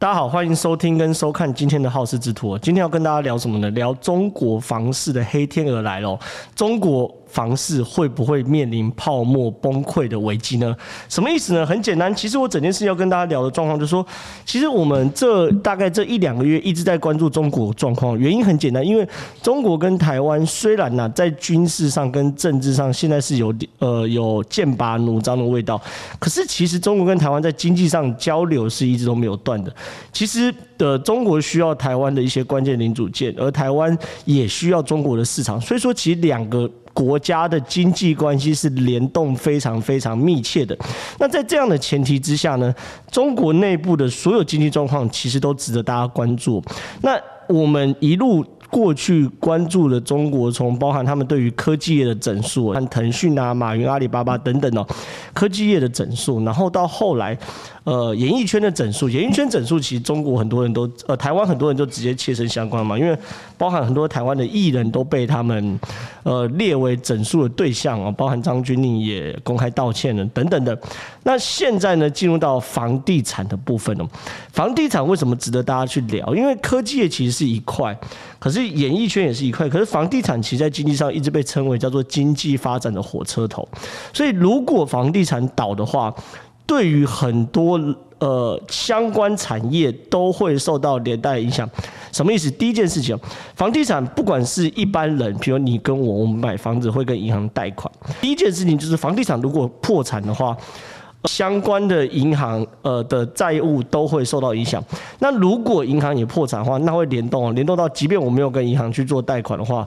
大家好，欢迎收听跟收看今天的好事之徒。今天要跟大家聊什么呢？聊中国房市的黑天鹅来了。中国房市会不会面临泡沫崩溃的危机呢？什么意思呢？很简单，其实我整件事要跟大家聊的状况就是说，其实我们这大概这一两个月一直在关注中国状况，原因很简单，因为中国跟台湾虽然呢在军事上跟政治上现在是有呃有剑拔弩张的味道，可是其实中国跟台湾在经济上交流是一直都没有断的。其实的中国需要台湾的一些关键零组件，而台湾也需要中国的市场，所以说其实两个国家的经济关系是联动非常非常密切的。那在这样的前提之下呢，中国内部的所有经济状况其实都值得大家关注。那我们一路。过去关注了中国，从包含他们对于科技业的整数，像腾讯啊、马云、阿里巴巴等等哦，科技业的整数，然后到后来，呃，演艺圈的整数，演艺圈整数其实中国很多人都，呃，台湾很多人都直接切身相关嘛，因为包含很多台湾的艺人都被他们，呃，列为整数的对象哦，包含张钧甯也公开道歉了等等的。那现在呢，进入到房地产的部分哦，房地产为什么值得大家去聊？因为科技业其实是一块，可是。所以演艺圈也是一块，可是房地产其实在经济上一直被称为叫做经济发展的火车头。所以如果房地产倒的话，对于很多呃相关产业都会受到连带影响。什么意思？第一件事情，房地产不管是一般人，比如你跟我，我们买房子会跟银行贷款。第一件事情就是房地产如果破产的话。相关的银行呃的债务都会受到影响。那如果银行也破产的话，那会联动，联动到即便我没有跟银行去做贷款的话。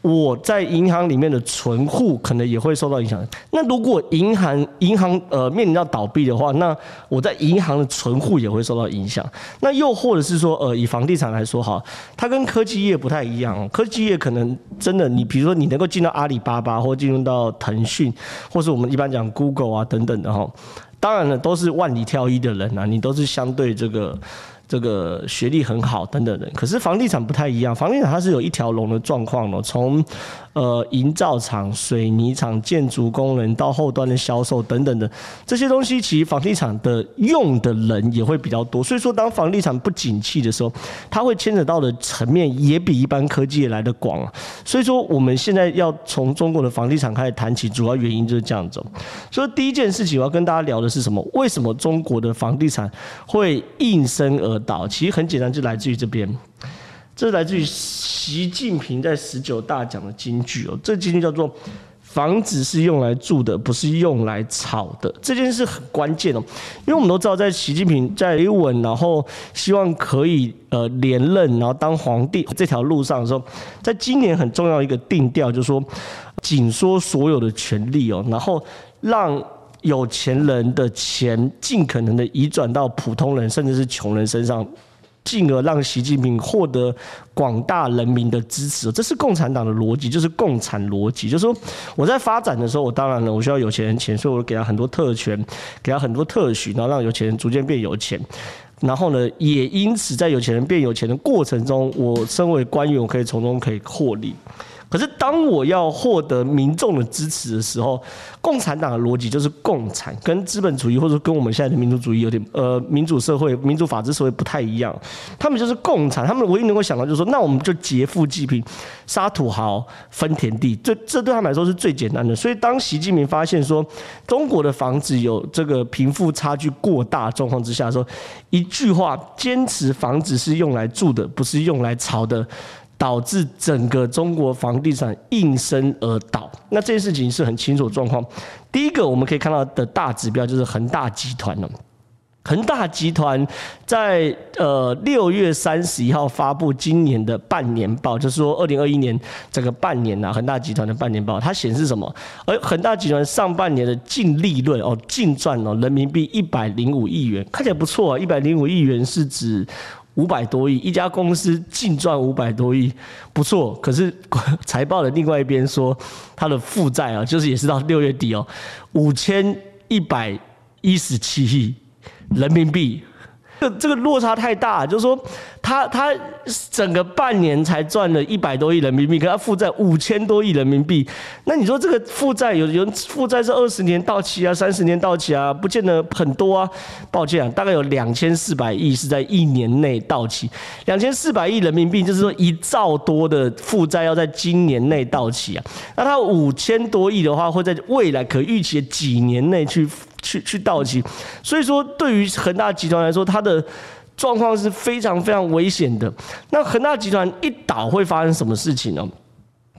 我在银行里面的存户可能也会受到影响。那如果银行银行呃面临到倒闭的话，那我在银行的存户也会受到影响。那又或者是说，呃，以房地产来说哈，它跟科技业不太一样。科技业可能真的，你比如说你能够进到阿里巴巴，或进入到腾讯，或是我们一般讲 Google 啊等等的哈。当然了，都是万里挑一的人啊，你都是相对这个。这个学历很好等等的，可是房地产不太一样，房地产它是有一条龙的状况的，从呃营造厂、水泥厂、建筑工人到后端的销售等等的这些东西，其实房地产的用的人也会比较多，所以说当房地产不景气的时候，它会牵扯到的层面也比一般科技来的广啊。所以说我们现在要从中国的房地产开始谈起，主要原因就是这样子。所以第一件事情我要跟大家聊的是什么？为什么中国的房地产会应声而倒，其实很简单，就来自于这边，这是来自于习近平在十九大讲的金句哦。这金句叫做“房子是用来住的，不是用来炒的”。这件事很关键哦，因为我们都知道，在习近平在稳，然后希望可以呃连任，然后当皇帝这条路上的时候，在今年很重要一个定调，就是说紧缩所有的权力哦，然后让。有钱人的钱尽可能的移转到普通人甚至是穷人身上，进而让习近平获得广大人民的支持。这是共产党的逻辑，就是共产逻辑，就是说我在发展的时候，我当然了，我需要有钱人钱，所以我给他很多特权，给他很多特许，然后让有钱人逐渐变有钱。然后呢，也因此在有钱人变有钱的过程中，我身为官员，我可以从中可以获利。可是，当我要获得民众的支持的时候，共产党的逻辑就是共产，跟资本主义或者跟我们现在的民主主义有点呃民主社会、民主法治社会不太一样。他们就是共产，他们唯一能够想到就是说，那我们就劫富济贫、杀土豪、分田地，这这对他们来说是最简单的。所以，当习近平发现说中国的房子有这个贫富差距过大状况之下，说一句话，坚持房子是用来住的，不是用来炒的。导致整个中国房地产应声而倒，那这件事情是很清楚的状况。第一个我们可以看到的大指标就是恒大集团了。恒大集团在呃六月三十一号发布今年的半年报，就是说二零二一年这个半年呐，恒大集团的半年报，它显示什么？而恒大集团上半年的净利润哦，净赚哦人民币一百零五亿元，看起来不错啊，一百零五亿元是指。五百多亿，一家公司净赚五百多亿，不错。可是 财报的另外一边说，它的负债啊，就是也是到六月底哦，五千一百一十七亿人民币。这这个落差太大，就是说。他他整个半年才赚了一百多亿人民币，可他负债五千多亿人民币。那你说这个负债有有负债是二十年到期啊，三十年到期啊，不见得很多啊。抱歉啊，大概有两千四百亿是在一年内到期，两千四百亿人民币就是说一兆多的负债要在今年内到期啊。那他五千多亿的话，会在未来可预期的几年内去去去到期。所以说，对于恒大集团来说，它的状况是非常非常危险的。那恒大集团一倒会发生什么事情呢？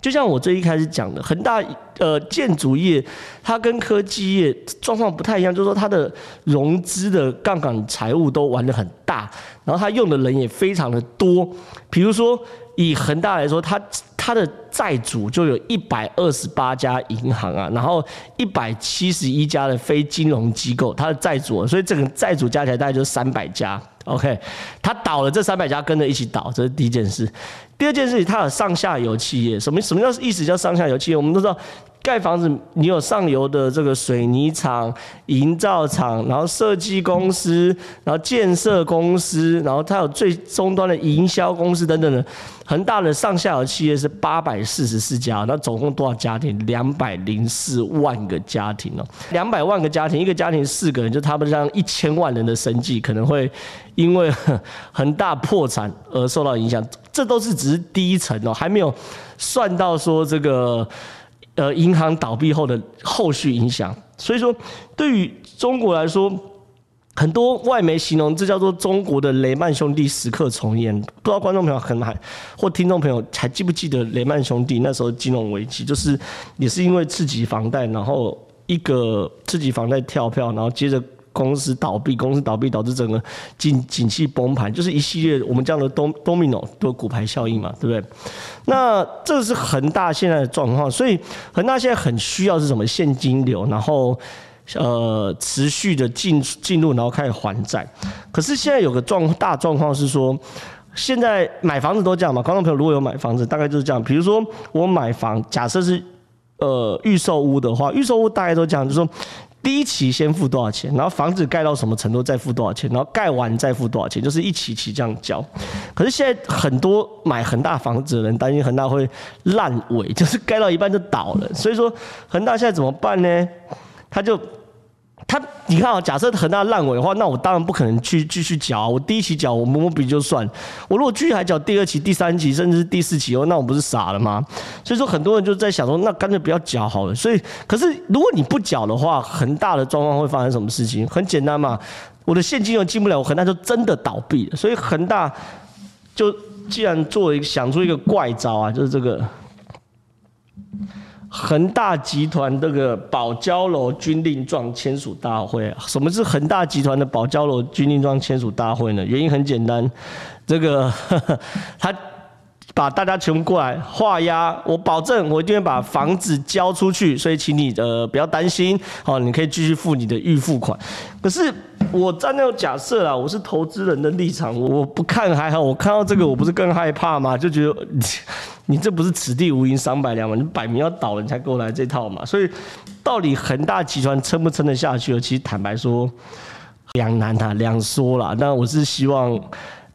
就像我最一开始讲的，恒大呃建筑业它跟科技业状况不太一样，就是说它的融资的杠杆财务都玩得很大，然后它用的人也非常的多。比如说以恒大来说，它它的债主就有一百二十八家银行啊，然后一百七十一家的非金融机构，它的债主，所以整个债主加起来大概就三百家。OK，他倒了，这三百家跟着一起倒，这是第一件事。第二件事情，它有上下游企业，什么什么叫意思？叫上下游企业？我们都知道。盖房子，你有上游的这个水泥厂、营造厂，然后设计公司，然后建设公司，然后它有最终端的营销公司等等的。恒大的上下游企业是八百四十四家，那总共多少家庭？两百零四万个家庭哦，两百万个家庭，一个家庭四个人，就差不多像一千万人的生计可能会因为恒大破产而受到影响。这都是只是第一层哦，还没有算到说这个。呃，银行倒闭后的后续影响，所以说对于中国来说，很多外媒形容这叫做中国的雷曼兄弟时刻重演。不知道观众朋友可能还或听众朋友还记不记得雷曼兄弟那时候金融危机，就是也是因为刺激房贷，然后一个刺激房贷跳票，然后接着。公司倒闭，公司倒闭导致整个景景气崩盘，就是一系列我们这样的 domino 的骨牌效应嘛，对不对？那这是恒大现在的状况，所以恒大现在很需要是什么现金流，然后呃持续的进进入，然后开始还债。可是现在有个状大状况是说，现在买房子都这样嘛，观众朋友如果有买房子，大概就是这样。比如说我买房，假设是呃预售屋的话，预售屋大概都这样，就是说。第一期先付多少钱，然后房子盖到什么程度再付多少钱，然后盖完再付多少钱，就是一期期这样交。可是现在很多买恒大房子的人担心恒大会烂尾，就是盖到一半就倒了。所以说恒大现在怎么办呢？他就。他，你看啊，假设恒大烂尾的话，那我当然不可能去继续缴啊。我第一期缴，我摸摸鼻就算。我如果继续还缴第二期、第三期，甚至是第四期哦，那我不是傻了吗？所以说，很多人就在想说，那干脆不要缴好了。所以，可是如果你不缴的话，恒大的状况会发生什么事情？很简单嘛，我的现金又进不了，我恒大就真的倒闭了。所以恒大就既然做一个想出一个怪招啊，就是这个。恒大集团这个保交楼军令状签署大会，什么是恒大集团的保交楼军令状签署大会呢？原因很简单，这个呵呵 他把大家全部过来画押，我保证我一定会把房子交出去，所以请你呃不要担心，好，你可以继续付你的预付款。可是我站那种假设啦，我是投资人的立场，我不看还好，我看到这个我不是更害怕吗？就觉得。你这不是此地无银三百两吗？你摆明要倒了，你才给我来这套嘛。所以，到底恒大集团撑不撑得下去？其实坦白说，两难啊，两说啦。那我是希望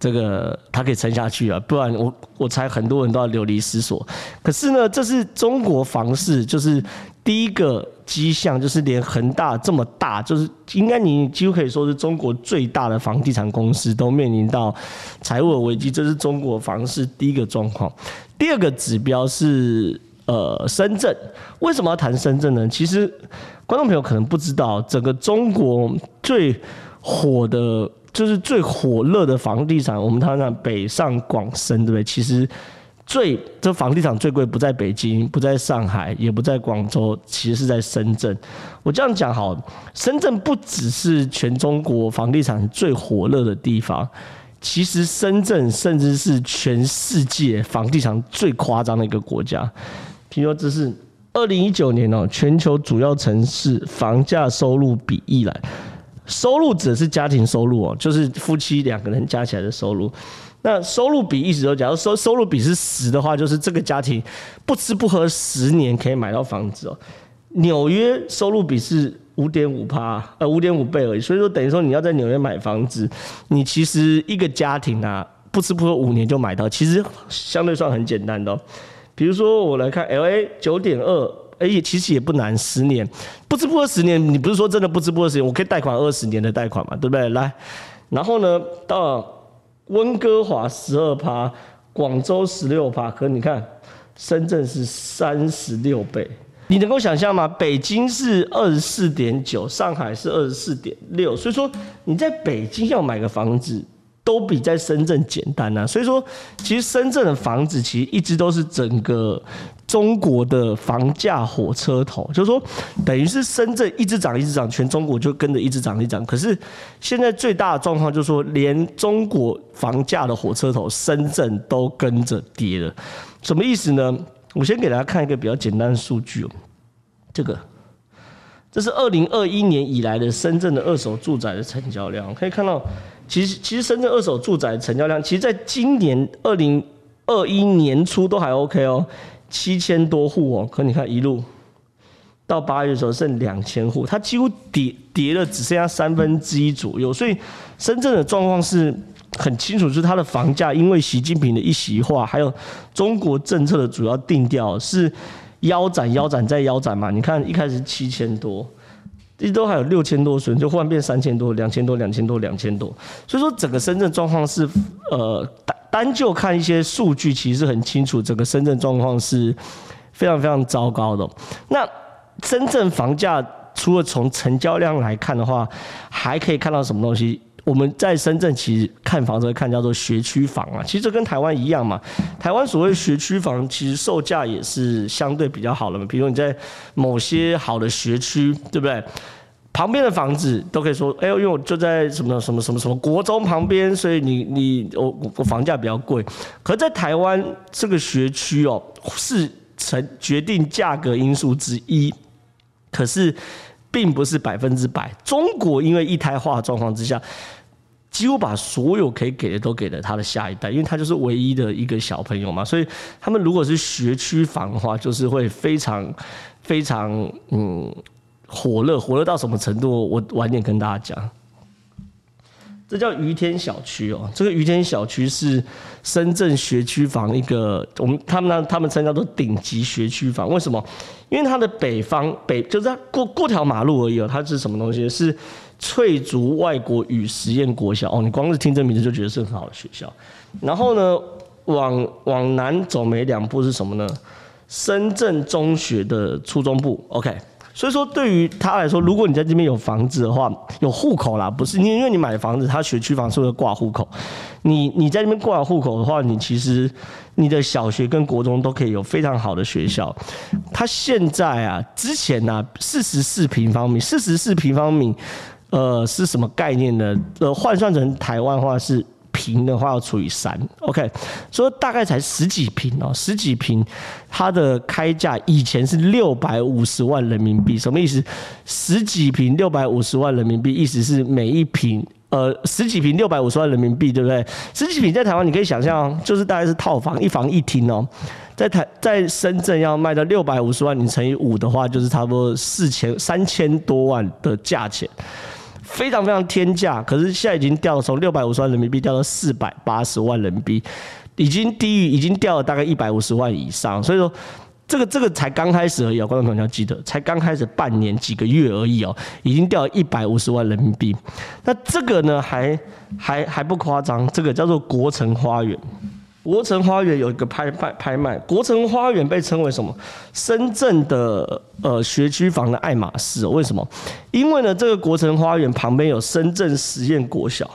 这个他可以撑下去啊，不然我我猜很多人都要流离失所。可是呢，这是中国房市，就是第一个迹象，就是连恒大这么大，就是应该你几乎可以说是中国最大的房地产公司都面临到财务危机，这是中国房市第一个状况。第二个指标是呃深圳，为什么要谈深圳呢？其实观众朋友可能不知道，整个中国最火的，就是最火热的房地产，我们谈谈北上广深，对不对？其实最这房地产最贵不在北京，不在上海，也不在广州，其实是在深圳。我这样讲好，深圳不只是全中国房地产最火热的地方。其实深圳甚至是全世界房地产最夸张的一个国家。听说这是二零一九年哦，全球主要城市房价收入比一来，收入指的是家庭收入哦，就是夫妻两个人加起来的收入。那收入比意思说，假如收收入比是十的话，就是这个家庭不吃不喝十年可以买到房子哦。纽约收入比是。五点五趴，呃，五点五倍而已。所以说，等于说你要在纽约买房子，你其实一个家庭啊，不吃不喝五年就买到，其实相对算很简单的哦。比如说我来看 LA 九点二，哎，其实也不难，十年不吃不喝十年，你不是说真的不吃不喝十年，我可以贷款二十年的贷款嘛，对不对？来，然后呢，到温哥华十二趴，广州十六趴，可你看深圳是三十六倍，你能够想象吗？北京是二十四点九，上海是二十四点六，所以说你在北京要买个房子。都比在深圳简单啊，所以说，其实深圳的房子其实一直都是整个中国的房价火车头，就是说，等于是深圳一直涨一直涨，全中国就跟着一直涨一涨。可是现在最大的状况就是说，连中国房价的火车头深圳都跟着跌了，什么意思呢？我先给大家看一个比较简单的数据哦，这个，这是二零二一年以来的深圳的二手住宅的成交量，可以看到。其实，其实深圳二手住宅成交量，其实在今年二零二一年初都还 OK 哦，七千多户哦。可你看一路到八月的时候剩两千户，它几乎跌跌了，只剩下三分之一左右。所以深圳的状况是很清楚，就是它的房价因为习近平的一席话，还有中国政策的主要定调是腰斩、腰斩再腰斩嘛。你看一开始七千多。一直都还有六千多损，就忽然变三千多、两千多、两千多、两千多。所以说，整个深圳状况是，呃，单单就看一些数据，其实很清楚，整个深圳状况是非常非常糟糕的。那深圳房价除了从成交量来看的话，还可以看到什么东西？我们在深圳其实看房子会看叫做学区房啊，其实跟台湾一样嘛。台湾所谓学区房，其实售价也是相对比较好的嘛。比如你在某些好的学区，对不对？旁边的房子都可以说，哎呦，因为我就在什么什么什么什么国中旁边，所以你你我我房价比较贵。可在台湾这个学区哦，是成决定价格因素之一，可是。并不是百分之百。中国因为一胎化的状况之下，几乎把所有可以给的都给了他的下一代，因为他就是唯一的一个小朋友嘛。所以他们如果是学区房的话，就是会非常非常嗯火热，火热到什么程度？我晚点跟大家讲。这叫于天小区哦，这个于天小区是深圳学区房一个，我们他们那他们称叫做顶级学区房，为什么？因为它的北方北就是它过过条马路而已哦，它是什么东西？是翠竹外国语实验国小哦，你光是听这名字就觉得是很好的学校。然后呢，往往南走没两步是什么呢？深圳中学的初中部，OK。所以说，对于他来说，如果你在这边有房子的话，有户口啦，不是你，因为你买房子，他学区房是会挂户口。你你在这边挂户口的话，你其实你的小学跟国中都可以有非常好的学校。他现在啊，之前呢、啊，四十四平方米，四十四平方米，呃，是什么概念呢？呃，换算成台湾话是。平的话要除以三，OK，所以大概才十几平哦，十几平，它的开价以前是六百五十万人民币，什么意思？十几平六百五十万人民币，意思是每一平，呃，十几平六百五十万人民币，对不对？十几平在台湾你可以想象，就是大概是套房，一房一厅哦，在台在深圳要卖到六百五十万，你乘以五的话，就是差不多四千三千多万的价钱。非常非常天价，可是现在已经掉，从六百五十万人民币掉到四百八十万人民币，已经低于，已经掉了大概一百五十万以上。所以说，这个这个才刚开始而已啊，观众朋友要记得，才刚开始半年几个月而已哦，已经掉了一百五十万人民币。那这个呢，还还还不夸张，这个叫做国城花园。国城花园有一个拍卖拍卖，国城花园被称为什么？深圳的呃学区房的爱马仕，为什么？因为呢，这个国城花园旁边有深圳实验国小，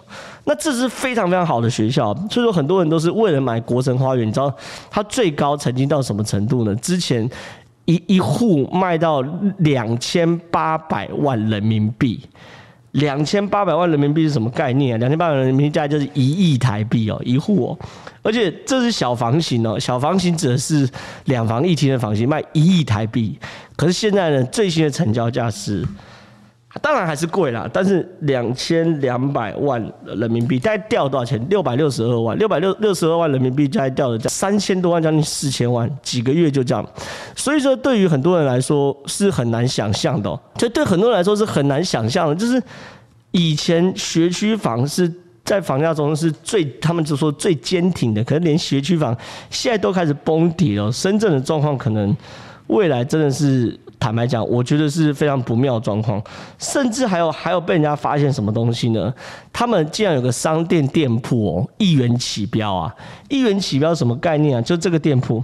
那这是非常非常好的学校，所以说很多人都是为了买国城花园。你知道它最高曾经到什么程度呢？之前一一户卖到两千八百万人民币。两千八百万人民币是什么概念啊？两千八百万人民币价就是一亿台币哦，一户哦，而且这是小房型哦，小房型指的是两房一厅的房型，卖一亿台币。可是现在呢，最新的成交价是。当然还是贵啦，但是两千两百万人民币，大概掉多少钱？六百六十二万，六百六六十二万人民币，大概掉了三千多万，将近四千万，几个月就这样。所以说，对于很多人来说是很难想象的喔，所以对很多人来说是很难想象的，就是以前学区房是在房价中是最，他们就说最坚挺的，可是连学区房现在都开始崩底了。深圳的状况可能未来真的是。坦白讲，我觉得是非常不妙的状况，甚至还有还有被人家发现什么东西呢？他们竟然有个商店店铺哦，一元起标啊！一元起标什么概念啊？就这个店铺，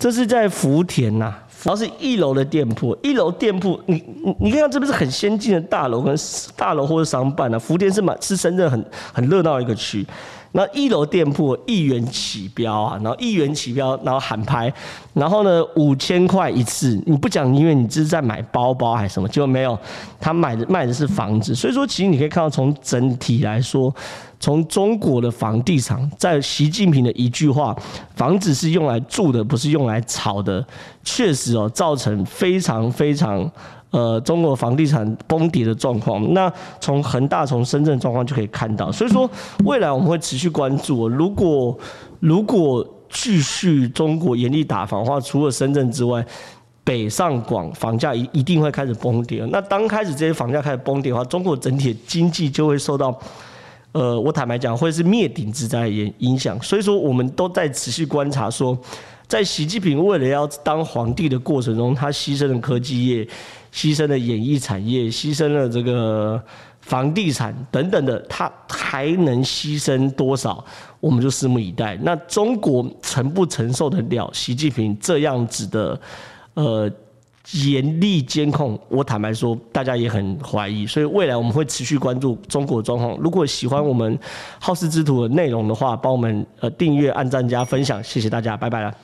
这是在福田呐、啊，然后是一楼的店铺，一楼店铺，你你你看这不是很先进的大楼跟大楼或者商办啊？福田是蛮是深圳很很热闹一个区。那一楼店铺一元起标啊，然后一元起标，然后喊拍，然后呢五千块一次，你不讲，因为你这是在买包包还是什么？结果没有，他买的卖的是房子，所以说其实你可以看到，从整体来说，从中国的房地产，在习近平的一句话，房子是用来住的，不是用来炒的，确实哦，造成非常非常。呃，中国房地产崩跌的状况，那从恒大、从深圳状况就可以看到。所以说，未来我们会持续关注。如果如果继续中国严厉打房的话，除了深圳之外，北上广房价一一定会开始崩跌。那当开始这些房价开始崩跌的话，中国整体的经济就会受到，呃，我坦白讲，会是灭顶之灾的影影响。所以说，我们都在持续观察，说在习近平为了要当皇帝的过程中，他牺牲了科技业。牺牲了演艺产业，牺牲了这个房地产等等的，他还能牺牲多少？我们就拭目以待。那中国承不承受得了习近平这样子的呃严厉监控？我坦白说，大家也很怀疑。所以未来我们会持续关注中国状况。如果喜欢我们好事之徒的内容的话，帮我们呃订阅、按赞、加分享，谢谢大家，拜拜了。